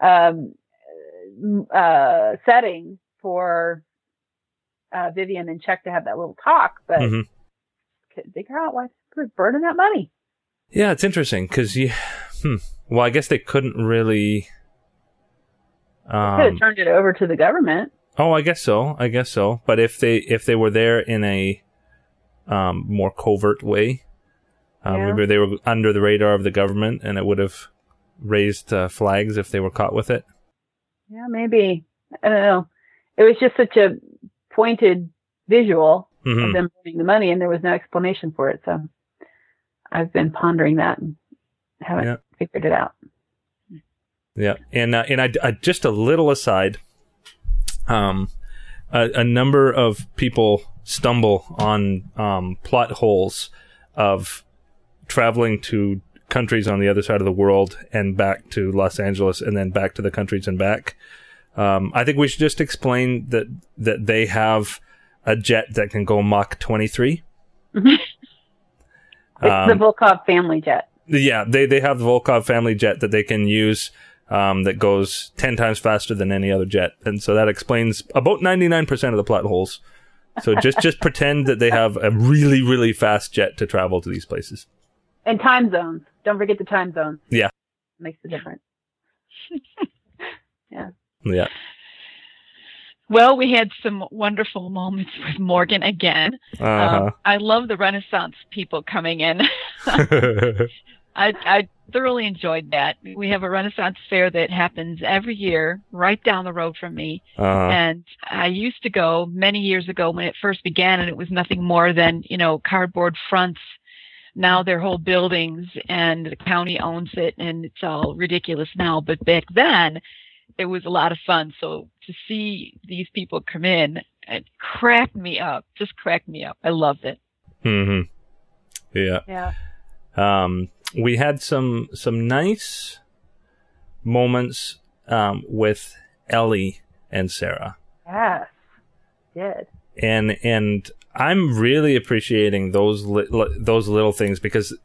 S2: um, uh, setting for uh, Vivian and Chuck to have that little talk, but
S1: Mhm.
S2: couldn't figure out why they were burning that money.
S1: Yeah, it's interesting because you. Hmm. Well, I guess they couldn't really.
S2: Could have
S1: Um,
S2: turned it over to the government.
S1: Oh, I guess so. I guess so. But if they if they were there in a um, more covert way, uh,
S2: Yeah.
S1: maybe they were under the radar of the government, and it would have raised uh, flags if they were caught with it.
S2: Yeah, maybe. I don't know. It was just such a pointed visual
S1: Mhm.
S2: of them burning the money, and there was no explanation for it. So I've been pondering that and haven't
S1: Yeah.
S2: figured it out.
S1: Yeah, and uh, and I, I just a little aside. Um, a, a number of people stumble on um, plot holes of traveling to countries on the other side of the world and back to Los Angeles and then back to the countries and back. Um, I think we should just explain that that they have a jet that can go Mach twenty three.
S2: It's
S1: Um,
S2: the Volkoff family jet.
S1: yeah, they they have the Volkoff family jet that they can use um, that goes ten times faster than any other jet, and so that explains about ninety nine percent of the plot holes. So just just (laughs) pretend that they have a really really fast jet to travel to these places.
S2: And time zones. Don't forget the time zones.
S1: Yeah.
S2: Makes a difference. (laughs)
S1: Yeah, Yeah.
S5: Well, we had some wonderful moments with Morgan again.
S1: uh-huh.
S5: Um, I love the Renaissance people coming in. (laughs) I, I thoroughly enjoyed that. We have a Renaissance fair that happens every year right down the road from me.
S1: uh-huh.
S5: And I used to go many years ago when it first began, and it was nothing more than, you know, cardboard fronts. Now they're whole buildings, and the county owns it, and it's all ridiculous now. But back then, it was a lot of fun. So to see these people come in, it cracked me up. Just cracked me up. I loved it.
S1: Mm-hmm. Yeah.
S2: Yeah.
S1: Um, we had some some nice moments um, with Ellie and Sarah.
S2: Yes. Did.
S1: and and I'm really appreciating those li- li- those little things because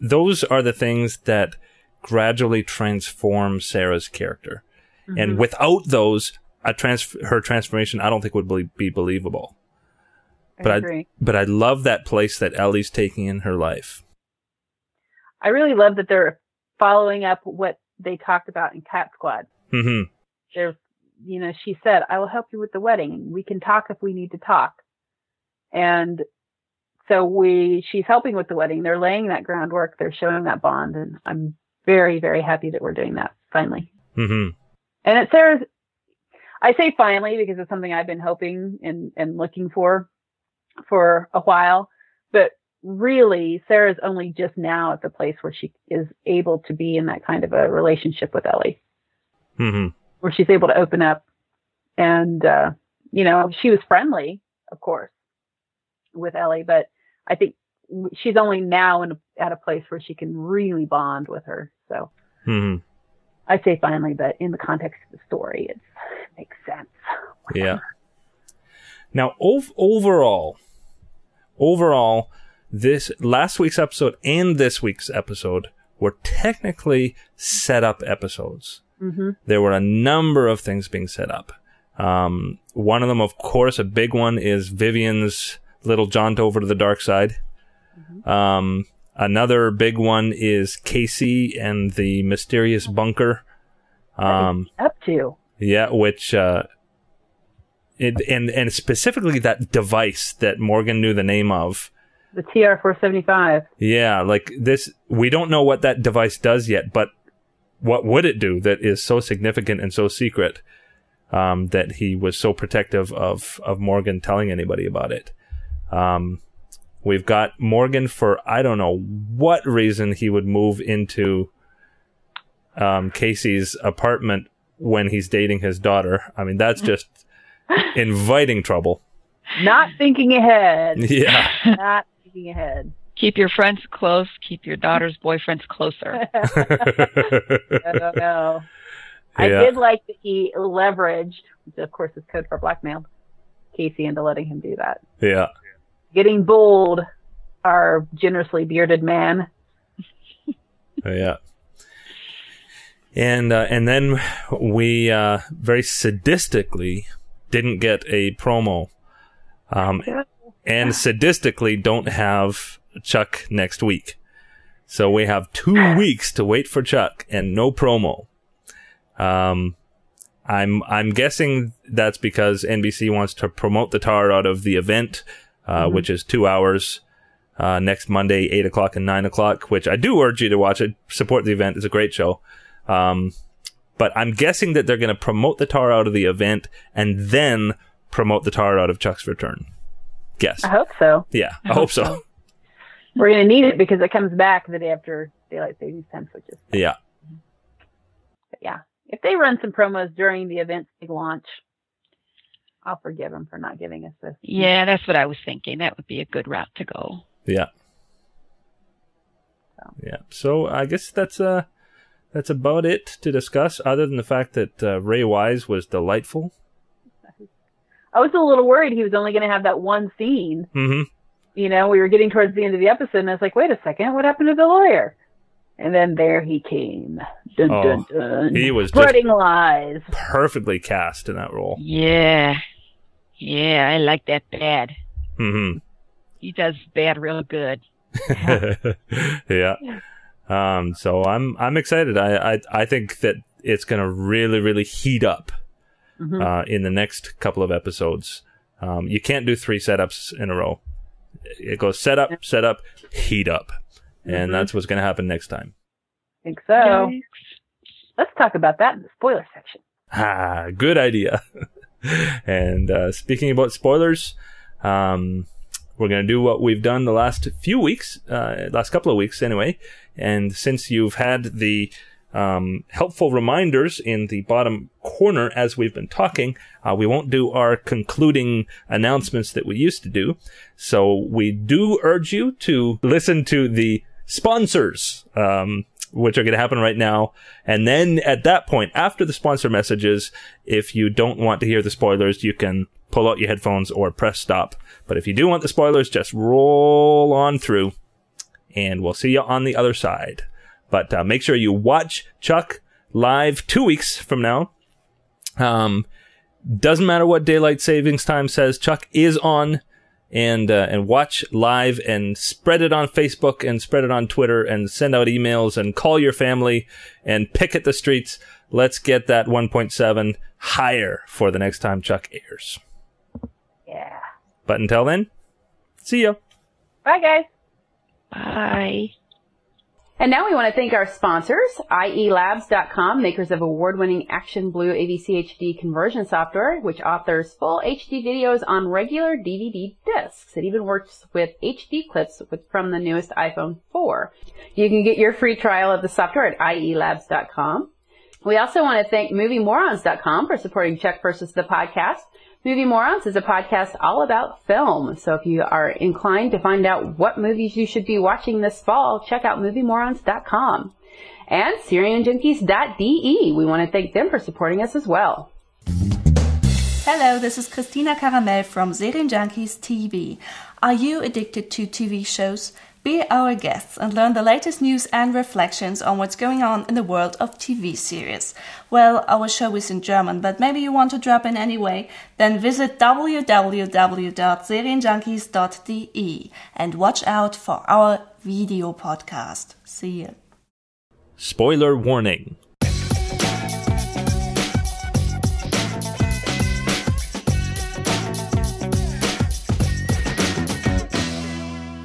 S1: those are the things that gradually transform Sarah's character. And
S2: Mhm.
S1: without those, a trans- her transformation, I don't think would be, be believable. but I-
S2: I agree.
S1: But I love that place that Ellie's taking in her life.
S2: I really love that they're following up what they talked about in Cat Squad.
S1: Mm-hmm.
S2: They're, you know, she said, I will help you with the wedding. We can talk if we need to talk. And so we, she's helping with the wedding. They're laying that groundwork. They're showing that bond. And I'm very, very happy that we're doing that finally.
S1: Mm-hmm.
S2: And it's Sarah's, I say finally because it's something I've been hoping and, and looking for for a while. But really, Sarah's only just now at the place where she is able to be in that kind of a relationship with Ellie,
S1: hmm
S2: where she's able to open up. And, uh, you know, she was friendly, of course, with Ellie, but I think she's only now in a, at a place where she can really bond with her. So
S1: hmm
S2: I say finally, but in the context of the story, it makes sense.
S1: Yeah. Now, ov- overall, overall, this last week's episode and this week's episode were technically set up episodes.
S2: hmm
S1: There were a number of things being set up. Um, one of them, of course, a big one is Vivian's little jaunt over to the dark side. Um, another big one is Casey and the mysterious bunker. Um,
S2: Up to.
S1: yeah, which uh, it, and and specifically that device that Morgan knew the name of.
S2: The TR 475.
S1: Yeah, like this, we don't know what that device does yet, but what would it do that is so significant and so secret um, that he was so protective of of Morgan telling anybody about it? Um, we've got Morgan for I don't know what reason he would move into um, Casey's apartment when he's dating his daughter. I mean, that's (laughs) just inviting trouble.
S2: Not thinking ahead.
S1: Yeah.
S2: Not thinking ahead.
S5: Keep your friends close. Keep your daughter's boyfriends closer. (laughs)
S2: I don't know. I did like that he leveraged, which of course is code for blackmail, Casey into letting him do that.
S1: yeah.
S2: Getting bold, our generously bearded man.
S1: Yeah. And uh, and then we uh, very sadistically didn't get a promo, um, and sadistically don't have Chuck next week. So we have two weeks to wait for Chuck and no promo. Um, I'm I'm guessing that's because NBC wants to promote the tar out of the event, uh, which is two hours uh, next Monday, eight o'clock and nine o'clock. Which I do urge you to watch it. Support the event; it's a great show. Um, but I'm guessing that they're going to promote the tar out of the event and then promote the tar out of Chuck's return. Guess.
S2: I hope so.
S1: Yeah, I hope so.
S2: We're going to need it because it comes back the day after daylight savings time switches.
S1: Yeah.
S2: But yeah, if they run some promos during the event's big launch, I'll forgive them for not giving us this.
S5: Yeah, that's what I was thinking. That would be a good route to go.
S1: Yeah.
S2: So.
S1: Yeah. So I guess that's uh that's about it to discuss. Other than the fact that uh, Ray Wise was delightful.
S2: I was a little worried he was only going to have that one scene.
S1: hmm
S2: You know, we were getting towards the end of the episode, and I was like, wait a second, what happened to the lawyer? And then there he came. Dun,
S1: Oh,
S2: dun, dun.
S1: he was just-
S2: spreading lies.
S1: Perfectly cast in that role.
S5: Yeah. Yeah, I like that bad.
S1: hmm
S5: He does bad real good. (laughs)
S1: yeah. Um. So I'm I'm excited. I I I think that it's gonna really really heat up
S2: Mhm.
S1: uh, in the next couple of episodes. Um, you can't do three setups in a row. It goes set up, set up, heat up, and
S2: Mhm.
S1: that's what's going to happen next time.
S2: I think so. Let's talk about that in the spoiler section.
S1: Ah, good idea. (laughs) and uh, speaking about spoilers, um, we're going to do what we've done the last few weeks, uh, last couple of weeks anyway. And since you've had the um, helpful reminders in the bottom corner as we've been talking, uh, we won't do our concluding announcements that we used to do. So we do urge you to listen to the sponsors, um, which are going to happen right now. And then at that point, after the sponsor messages, if you don't want to hear the spoilers, you can pull out your headphones or press stop. But if you do want the spoilers, just roll on through and we'll see you on the other side. But uh, make sure you watch Chuck live two weeks from now. Um, doesn't matter what daylight savings time says. Chuck is on, and uh, and watch live and spread it on Facebook and spread it on Twitter and send out emails and call your family and picket the streets. Let's get that 1.7 higher for the next time Chuck airs.
S2: Yeah.
S1: But until then, see ya.
S2: Bye, guys.
S5: Bye.
S6: And now we want to thank our sponsors, IELabs.com, makers of award-winning Action Blue AVC HD conversion software, which authors full HD videos on regular DVD discs. It even works with HD clips with, from the newest iPhone 4. You can get your free trial of the software at IELabs.com. We also want to thank MovieMorons.com for supporting Chuck versus the podcast. Movie Morons is a podcast all about film. So if you are inclined to find out what movies you should be watching this fall, check out MovieMorons.com. And SerienJunkies.de. We want to thank them for supporting us as well.
S7: Hello, this is Christina Caramel from Serienjunkies TV. Are you addicted to TV shows? Be our guests and learn the latest news and reflections on what's going on in the world of TV series. Well, our show is in German, but maybe you want to drop in anyway? Then visit www.serienjunkies.de and watch out for our video podcast. See you.
S1: Spoiler warning.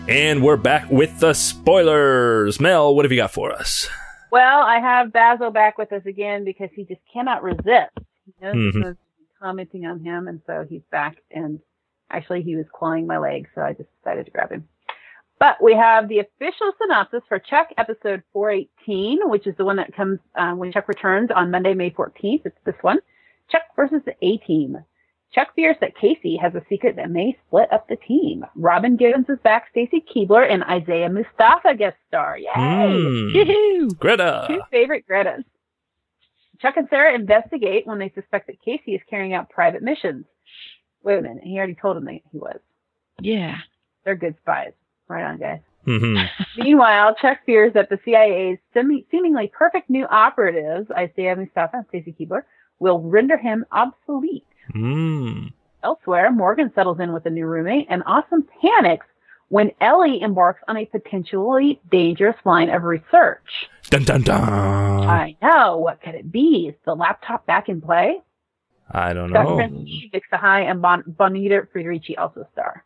S1: And we're back with the spoilers. Mel, what have you got for us?
S2: Well, I have Basil back with us again because he just cannot resist. He knows
S1: Mhm.
S2: was commenting on him, and so he's back. And actually, he was clawing my leg, so I just decided to grab him. But we have the official synopsis for Chuck episode 418, which is the one that comes uh, when Chuck returns on Monday, May 14th. It's this one. Chuck versus the A Team. Chuck fears that Casey has a secret that may split up the team. Robin Givens is back. Stacy Keibler and Isaiah Mustafa guest star. Yay!
S5: Yoo-hoo.
S1: Greta.
S2: Two favorite Gretas. Chuck and Sarah investigate when they suspect that Casey is carrying out private missions. Wait a minute. He already told them that he was.
S5: Yeah.
S2: They're good spies. Right on, guys.
S1: hmm (laughs)
S2: Meanwhile, Chuck fears that the CIA's semi- seemingly perfect new operatives, Isaiah Mustafa and Stacy Keibler, will render him obsolete.
S1: Mm.
S2: Elsewhere, Morgan settles in with a new roommate, and Awesome panics when Ellie embarks on a potentially dangerous line of research.
S1: Dun dun dun.
S2: I know. What could it be? Is the laptop back in play?
S1: I don't
S2: Gus
S1: know.
S2: Fring, Vik Sahay, and bon- Bonita Friedericy also star.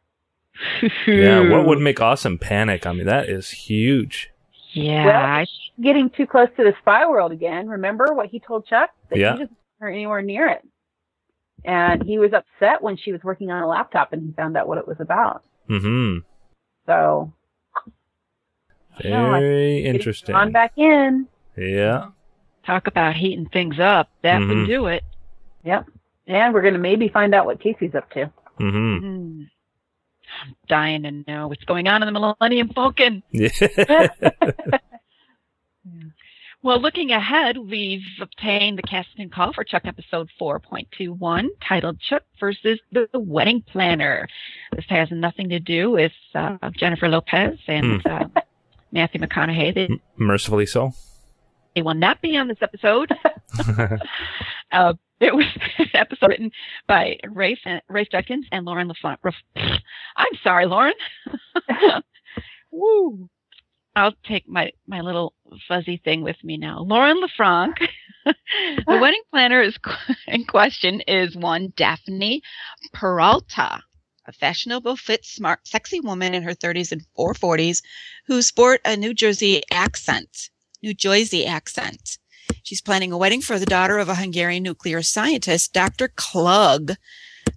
S2: (laughs)
S1: Yeah, what would make Awesome panic? I mean, that is huge.
S5: Yeah.
S2: Well, Getting too close to the spy world again. Remember what he told Chuck? That
S1: Yeah.
S2: he doesn't want her anywhere near it. And he was upset when she was working on a laptop and he found out what it was about.
S1: Mm-hmm.
S2: So No, I-
S1: Very
S2: getting
S1: interesting.
S2: On back in.
S1: Yeah.
S5: talk about heating things up. That
S1: Mhm.
S5: would do it.
S2: Yep. And we're gonna maybe find out what Casey's up to.
S1: hmm
S5: Hmm. I'm dying to know what's going on in the Millennium Falcon. (laughs)
S1: Yeah. (laughs)
S5: Well, looking ahead, we've obtained the casting call for Chuck episode 4.21 titled Chuck versus the Wedding Planner. This has nothing to do with uh, Jennifer Lopez and uh, Matthew McConaughey. They,
S1: Mercifully so.
S5: they will not be on this episode. (laughs) (laughs) uh, it was an episode written by Rafe, Rafe Judkins and Lauren LaFont. I'm sorry, Lauren. (laughs) Woo. I'll take my, my little fuzzy thing with me now. Lauren LeFranc. (laughs) the wedding planner is (laughs) in question is one Daphne Peralta, a fashionable, fit, smart, sexy woman in her 30s and or 40s who sport a New Jersey accent. New Jersey accent. She's planning a wedding for the daughter of a Hungarian nuclear scientist, Dr. Klug,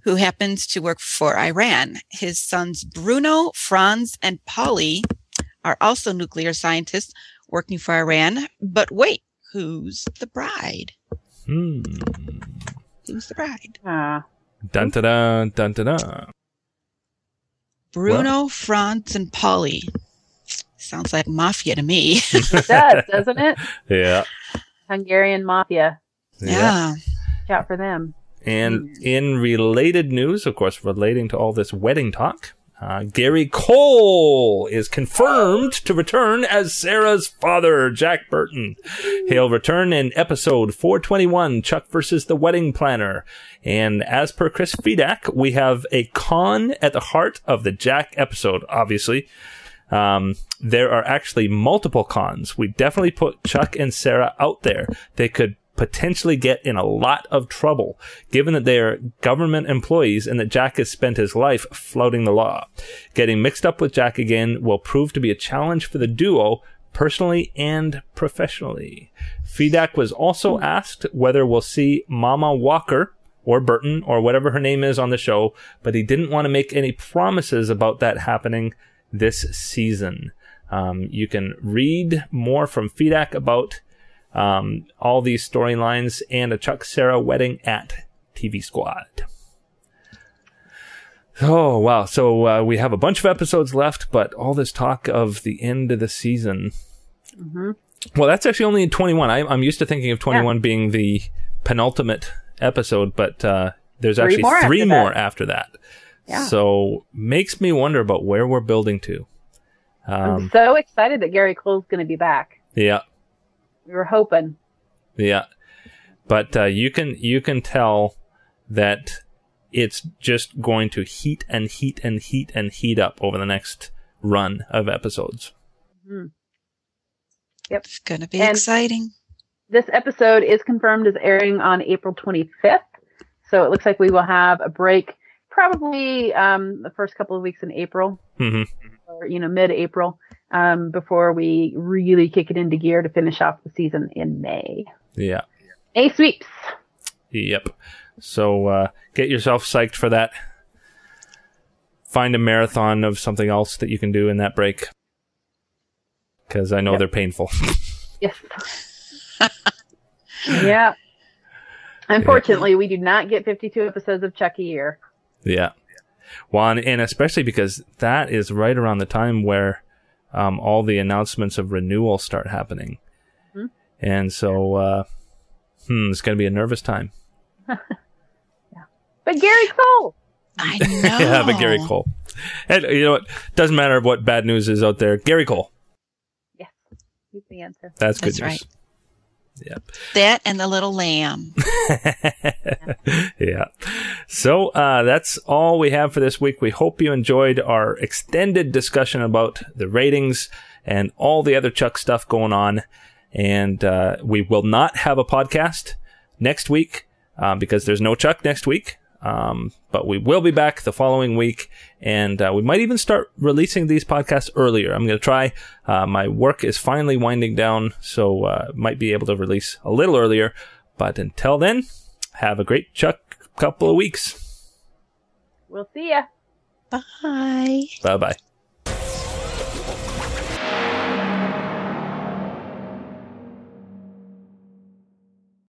S5: who happens to work for Iran. His sons Bruno, Franz, and Polly are also nuclear scientists working for Iran. But wait, who's the bride?
S1: Hmm.
S5: Who's the bride?
S2: Ah.
S1: Dun dun dun dun dun. dun.
S5: Bruno, Franz, and Polly. Sounds like mafia to me. (laughs)
S2: It does, doesn't it? (laughs)
S1: Yeah.
S2: Hungarian mafia.
S5: yeah.
S2: Watch out for them.
S1: And in related news, of course, relating to all this wedding talk, uh, Gary Cole is confirmed to return as Sarah's father, Jack Burton. He'll return in episode 421, Chuck versus the Wedding Planner. And as per Chris Fedak, we have a con at the heart of the Jack episode, obviously. Um, there are actually multiple cons. We definitely put Chuck and Sarah out there. They could potentially get in a lot of trouble, given that they are government employees and that Jack has spent his life flouting the law. Getting mixed up with Jack again will prove to be a challenge for the duo, personally and professionally. Fedak was also asked whether we'll see Mama Walker or Burton or whatever her name is on the show, but he didn't want to make any promises about that happening this season. Um, you can read more from Fedak about um, all these storylines and a Chuck Sarah wedding at TV Squad. Oh, wow. So uh, we have a bunch of episodes left, but all this talk of the end of the season.
S2: hmm
S1: Well, that's actually only in 21. I, I'm used to thinking of 21 being the penultimate episode, but uh, there's
S2: Three
S1: actually
S2: more
S1: three
S2: after
S1: more
S2: that.
S1: after that.
S2: Yeah.
S1: So makes me wonder about where we're building to.
S2: I'm
S1: Um,
S2: so excited that Gary Cole's going to be back.
S1: yeah,
S2: We were hoping.
S1: yeah. But uh, you can you can tell that it's just going to heat and heat and heat and heat up over the next run of episodes. Yep.
S5: It's going to be
S2: And-
S5: exciting.
S2: This episode is confirmed as airing on April 25th. So it looks like we will have a break probably um, the first couple of weeks in April
S1: hmm
S2: or, you know, mid-April um, before we really kick it into gear to finish off the season in May.
S1: Yeah.
S2: May sweeps.
S1: Yep. So uh, get yourself psyched for that. Find a marathon of something else that you can do in that break. Because I know
S2: Yep.
S1: they're painful. (laughs)
S2: Yes. yeah. Unfortunately, we do not get 52 episodes of Chuck a year.
S1: Yeah. Well, and, and especially because that is right around the time where um, all the announcements of renewal start happening.
S2: Mhm.
S1: And so, uh, hmm, it's going to be a nervous time. (laughs) yeah.
S2: But Gary Cole,
S8: I know. (laughs)
S1: yeah, but Gary Cole. And you know what? Doesn't matter what bad news is out there. Gary Cole.
S2: yes, he's the answer.
S1: That's good
S8: That's
S1: news.
S8: right.
S1: Yep.
S8: That and the little lamb. (laughs)
S1: yeah. So uh, that's all we have for this week. We hope you enjoyed our extended discussion about the ratings and all the other Chuck stuff going on. And uh, we will not have a podcast next week uh, because there's no Chuck next week. Um, but we will be back the following week, and uh, we might even start releasing these podcasts earlier. I'm going to try. Uh, my work is finally winding down, so uh, might be able to release a little earlier. But until then, have a great Chuck couple of weeks.
S2: We'll see ya.
S8: Bye.
S1: Bye bye.